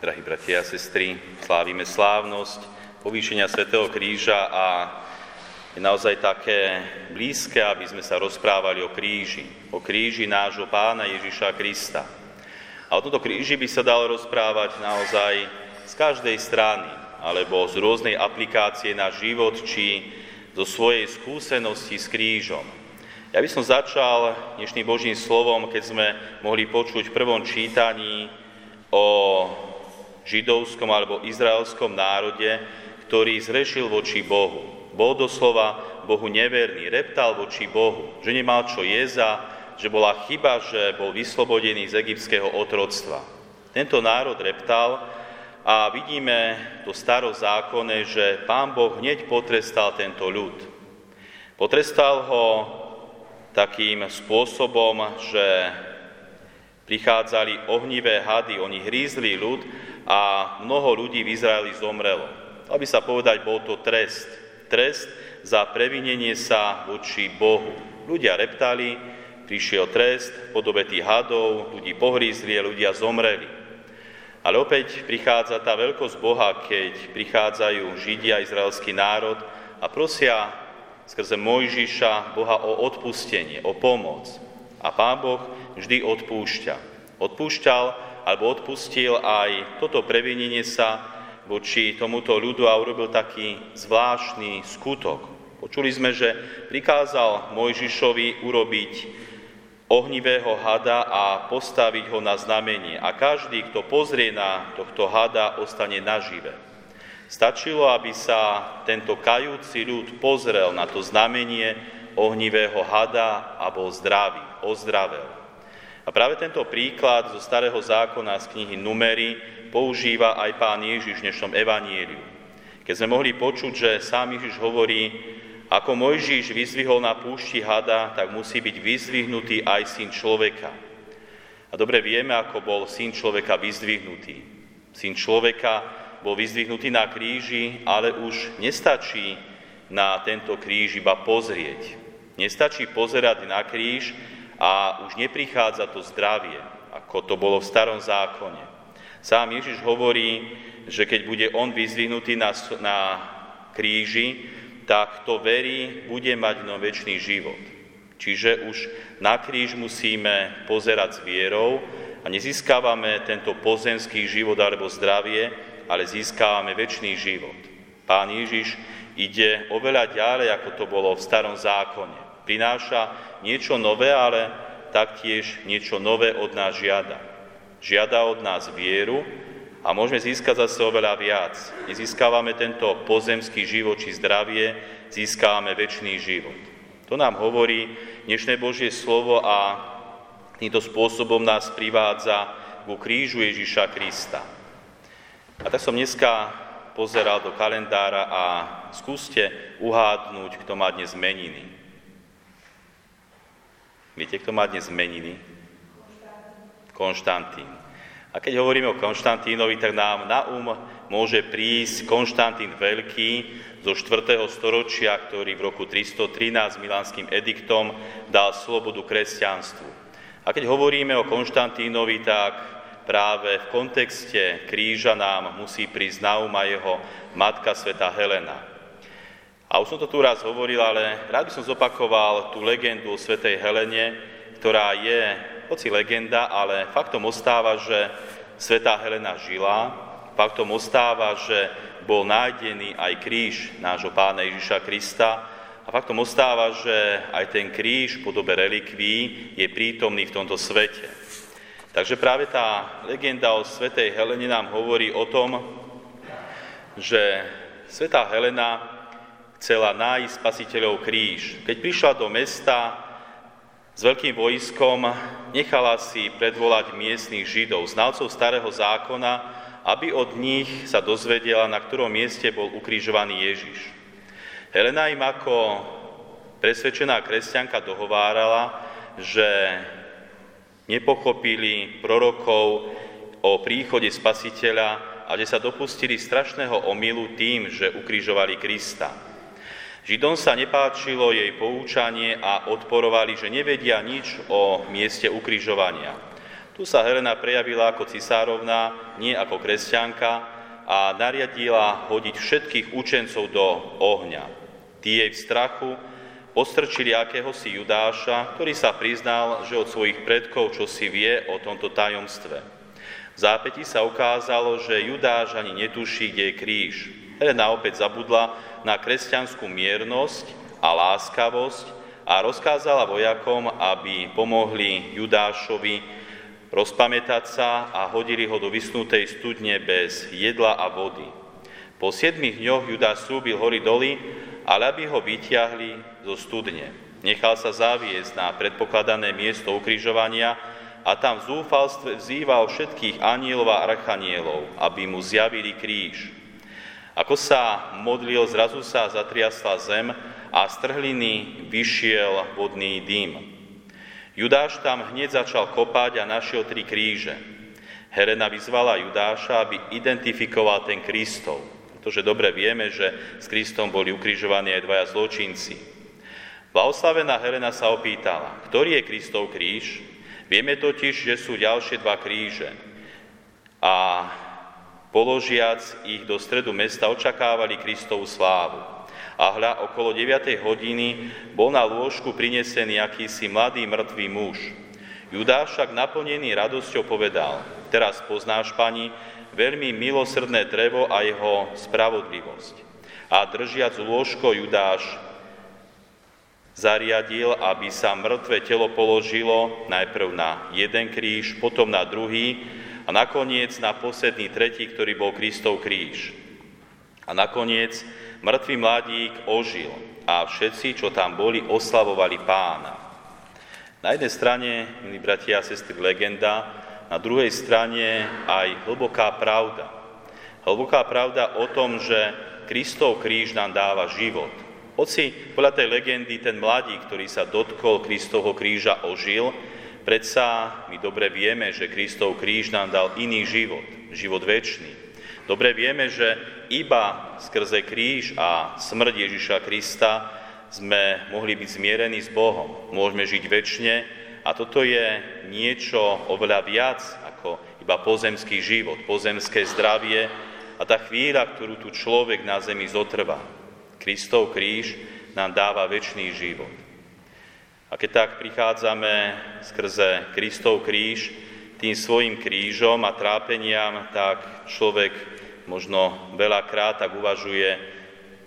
Drahí bratia a sestry, slávime slávnosť povýšenia Svetého kríža a je naozaj také blízke, aby sme sa rozprávali o kríži, o kríži nášho pána Ježiša Krista. A o tomto kríži by sa dalo rozprávať naozaj z každej strany, alebo z rôznej aplikácie na život, či zo svojej skúsenosti s krížom. Ja by som začal dnešným Božím slovom, keď sme mohli počuť v prvom čítaní o židovskom alebo izraelskom národe, ktorý zrešil voči Bohu. Bol doslova Bohu neverný, reptal voči Bohu, že nemal čo jeza, že bola chyba, že bol vyslobodený z egyptského otroctva. Tento národ reptal a vidíme to starozákonné, že pán Boh hneď potrestal tento ľud. Potrestal ho takým spôsobom, že prichádzali ohnivé hady, oni hrízli ľud a mnoho ľudí v Izraeli zomrelo. Aby sa povedať, bol to trest. Trest za previnenie sa voči Bohu. Ľudia reptali, prišiel trest v podobe tých hadov, ľudí pohrízli a ľudia zomreli. Ale opäť prichádza tá veľkosť Boha, keď prichádzajú Židia, izraelský národ a prosia skrze Mojžiša Boha o odpustenie, o pomoc. A Pán Boh vždy odpúšťa. Odpúšťal alebo odpustil aj toto previnenie sa voči tomuto ľudu a urobil taký zvláštny skutok. Počuli sme, že prikázal Mojžišovi urobiť ohnivého hada a postaviť ho na znamenie. A každý, kto pozrie na tohto hada, ostane nažive. Stačilo, aby sa tento kajúci ľud pozrel na to znamenie ohnivého hada a bol zdravý, ozdravel. A práve tento príklad zo starého zákona z knihy Numery používa aj pán Ježiš v dnešnom evanieliu. Keď sme mohli počuť, že sám Ježiš hovorí, ako Mojžiš vyzvihol na púšti hada, tak musí byť vyzvihnutý aj syn človeka. A dobre vieme, ako bol syn človeka vyzdvihnutý. Syn človeka bol vyzdvihnutý na kríži, ale už nestačí na tento kríž iba pozrieť. Nestačí pozerať na kríž a už neprichádza to zdravie, ako to bolo v starom zákone. Sám Ježiš hovorí, že keď bude on vyzdvihnutý na, na kríži, tak to verí, bude mať no väčší život. Čiže už na kríž musíme pozerať s vierou a nezískávame tento pozemský život alebo zdravie, ale získávame väčší život. Pán Ježiš ide oveľa ďalej, ako to bolo v starom zákone. Prináša niečo nové, ale taktiež niečo nové od nás žiada. Žiada od nás vieru a môžeme získať zase oveľa viac. Nezískávame tento pozemský život či zdravie, získávame väčší život. To nám hovorí dnešné Božie slovo a týmto spôsobom nás privádza ku krížu Ježiša Krista. A tak som dneska pozeral do kalendára a skúste uhádnuť, kto má dnes meniny. Viete, kto má dnes meniny? Konštantín. A keď hovoríme o Konštantínovi, tak nám na um môže prísť Konštantín Veľký zo 4. storočia, ktorý v roku 313 milánskym ediktom dal slobodu kresťanstvu. A keď hovoríme o Konštantínovi, tak práve v kontexte kríža nám musí prísť na um jeho matka sveta Helena. A už som to tu raz hovoril, ale rád by som zopakoval tú legendu o svetej Helene, ktorá je, hoci legenda, ale faktom ostáva, že svetá Helena žila, faktom ostáva, že bol nájdený aj kríž nášho pána Ježiša Krista a faktom ostáva, že aj ten kríž v podobe relikví je prítomný v tomto svete. Takže práve tá legenda o svetej Helene nám hovorí o tom, že svetá Helena chcela nájsť spasiteľov kríž. Keď prišla do mesta s veľkým vojskom, nechala si predvolať miestných židov, znalcov starého zákona, aby od nich sa dozvedela, na ktorom mieste bol ukrižovaný Ježiš. Helena im ako presvedčená kresťanka dohovárala, že nepochopili prorokov o príchode Spasiteľa a že sa dopustili strašného omylu tým, že ukrižovali Krista. Židom sa nepáčilo jej poučanie a odporovali, že nevedia nič o mieste ukrižovania. Tu sa Helena prejavila ako cisárovna, nie ako kresťanka a nariadila hodiť všetkých učencov do ohňa. Tí jej v strachu postrčili akéhosi Judáša, ktorý sa priznal, že od svojich predkov čo si vie o tomto tajomstve. V zápäti sa ukázalo, že Judáš ani netuší, kde je kríž. Helena opäť zabudla na kresťanskú miernosť a láskavosť a rozkázala vojakom, aby pomohli Judášovi rozpamätať sa a hodili ho do vysnutej studne bez jedla a vody. Po siedmých dňoch Judáš slúbil hory doly, ale aby ho vyťahli zo studne. Nechal sa zaviesť na predpokladané miesto ukrižovania a tam v zúfalstve vzýval všetkých anielov a archanielov, aby mu zjavili kríž. Ako sa modlil, zrazu sa zatriasla zem a z trhliny vyšiel vodný dým. Judáš tam hneď začal kopať a našiel tri kríže. Helena vyzvala Judáša, aby identifikoval ten Kristov, pretože dobre vieme, že s Kristom boli ukrižovaní aj dvaja zločinci. Blahoslavená Helena sa opýtala, ktorý je Kristov kríž? Vieme totiž, že sú ďalšie dva kríže. A položiac ich do stredu mesta očakávali Kristovú slávu a hľa okolo 9. hodiny bol na lôžku prinesený akýsi mladý mŕtvý muž. Judáš však naplnený radosťou povedal, teraz poznáš, pani, veľmi milosrdné drevo a jeho spravodlivosť. A držiac lôžko Judáš zariadil, aby sa mŕtve telo položilo najprv na jeden kríž, potom na druhý nakoniec na posledný tretí, ktorý bol Kristov kríž. A nakoniec mŕtvý mladík ožil a všetci, čo tam boli, oslavovali pána. Na jednej strane, milí bratia a sestry, legenda, na druhej strane aj hlboká pravda. Hlboká pravda o tom, že Kristov kríž nám dáva život. Hoci podľa tej legendy ten mladík, ktorý sa dotkol Kristovho kríža, ožil, predsa my dobre vieme, že Kristov kríž nám dal iný život, život väčší. Dobre vieme, že iba skrze kríž a smrť Ježiša Krista sme mohli byť zmierení s Bohom. Môžeme žiť väčšine a toto je niečo oveľa viac ako iba pozemský život, pozemské zdravie a tá chvíľa, ktorú tu človek na zemi zotrvá. Kristov kríž nám dáva väčší život. A keď tak prichádzame skrze Kristov kríž, tým svojim krížom a trápeniam, tak človek možno veľakrát tak uvažuje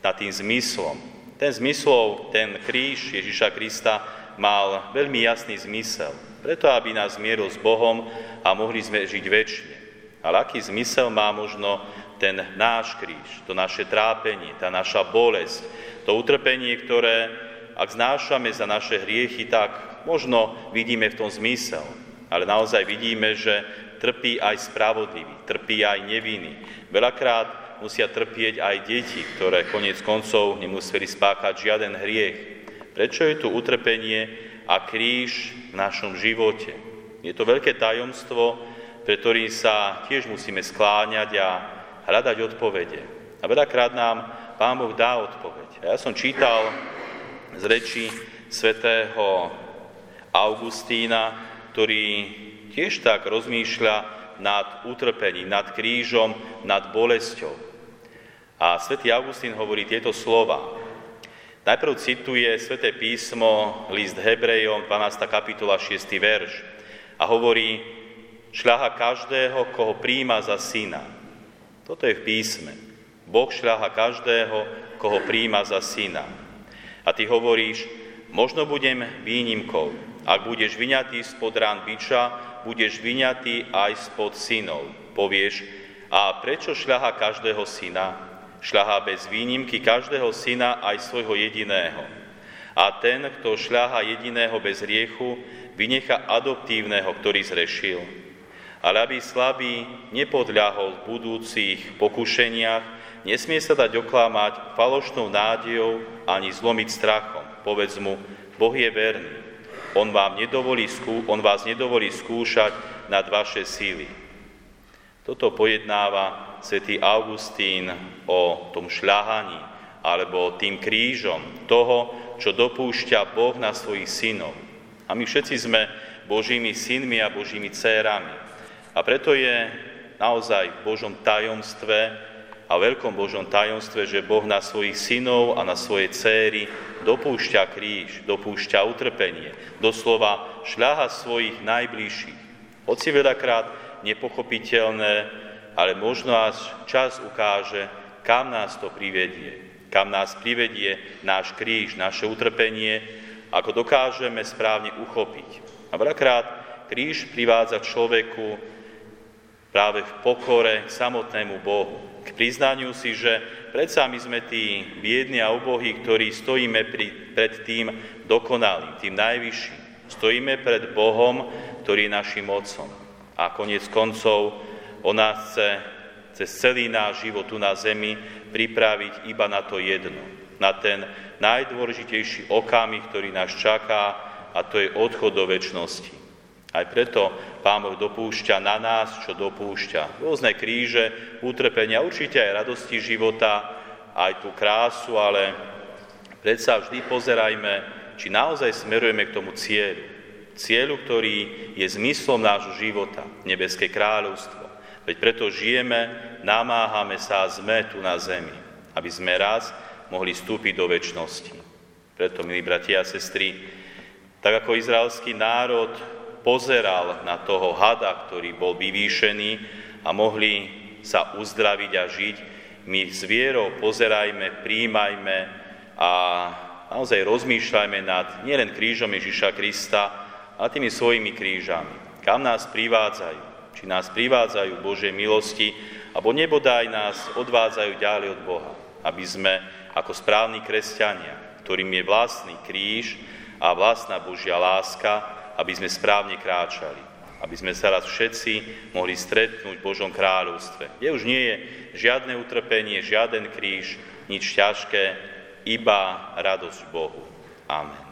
nad tým zmyslom. Ten zmyslov, ten kríž Ježiša Krista mal veľmi jasný zmysel. Preto, aby nás zmieril s Bohom a mohli sme žiť väčšine. Ale aký zmysel má možno ten náš kríž, to naše trápenie, tá naša bolesť, to utrpenie, ktoré, ak znášame za naše hriechy, tak možno vidíme v tom zmysel. Ale naozaj vidíme, že trpí aj spravodlivý, trpí aj nevinný. Veľakrát musia trpieť aj deti, ktoré konec koncov nemuseli spáchať žiaden hriech. Prečo je tu utrpenie a kríž v našom živote? Je to veľké tajomstvo, pre ktorým sa tiež musíme skláňať a hľadať odpovede. A veľakrát nám Pán Boh dá odpoveď. A ja som čítal z reči svätého Augustína, ktorý tiež tak rozmýšľa nad utrpením, nad krížom, nad bolesťou. A svätý Augustín hovorí tieto slova. Najprv cituje sväté písmo, list Hebrejom, 12. kapitola, 6. verš. A hovorí, šľaha každého, koho príjma za syna. Toto je v písme. Boh šľaha každého, koho príjma za syna. A ty hovoríš, možno budem výnimkou, ak budeš vyňatý spod rán biča, budeš vyňatý aj spod synov. Povieš, a prečo šľaha každého syna? Šľaha bez výnimky každého syna aj svojho jediného. A ten, kto šľaha jediného bez riechu, vynecha adoptívneho, ktorý zrešil. Ale aby slabý nepodľahol v budúcich pokušeniach, nesmie sa dať oklamať falošnou nádejou ani zlomiť strachom. Povedz mu, Boh je verný on, vám nedovolí, on vás nedovolí skúšať nad vaše síly. Toto pojednáva svätý Augustín o tom šľahaní alebo tým krížom toho, čo dopúšťa Boh na svojich synov. A my všetci sme Božími synmi a Božími dcérami. A preto je naozaj v Božom tajomstve a veľkom Božom tajomstve, že Boh na svojich synov a na svoje céry dopúšťa kríž, dopúšťa utrpenie, doslova šľaha svojich najbližších. Hoci veľakrát nepochopiteľné, ale možno až čas ukáže, kam nás to privedie. Kam nás privedie náš kríž, naše utrpenie, ako dokážeme správne uchopiť. A veľakrát kríž privádza človeku práve v pokore k samotnému Bohu. K priznaniu si, že predsa my sme tí biedni a ubohí, ktorí stojíme pri, pred tým dokonalým, tým najvyšším. Stojíme pred Bohom, ktorý je našim Otcom. A konec koncov on nás chce cez celý náš život tu na zemi pripraviť iba na to jedno, na ten najdôležitejší okamih, ktorý nás čaká, a to je odchod do väčšnosti. Aj preto Pán Boh dopúšťa na nás, čo dopúšťa. Rôzne kríže, utrpenia, určite aj radosti života, aj tú krásu, ale predsa vždy pozerajme, či naozaj smerujeme k tomu cieľu. Cieľu, ktorý je zmyslom nášho života, nebeské kráľovstvo. Veď preto žijeme, namáhame sa a sme tu na zemi, aby sme raz mohli vstúpiť do väčšnosti. Preto, milí bratia a sestry, tak ako izraelský národ pozeral na toho hada, ktorý bol vyvýšený a mohli sa uzdraviť a žiť, my s vierou pozerajme, príjmajme a naozaj rozmýšľajme nad nielen krížom Ježiša Krista, ale tými svojimi krížami. Kam nás privádzajú? či nás privádzajú Božej milosti, alebo nebodaj nás odvádzajú ďalej od Boha, aby sme ako správni kresťania, ktorým je vlastný kríž a vlastná Božia láska, aby sme správne kráčali, aby sme sa raz všetci mohli stretnúť v Božom kráľovstve, kde už nie je žiadne utrpenie, žiaden kríž, nič ťažké, iba radosť Bohu. Amen.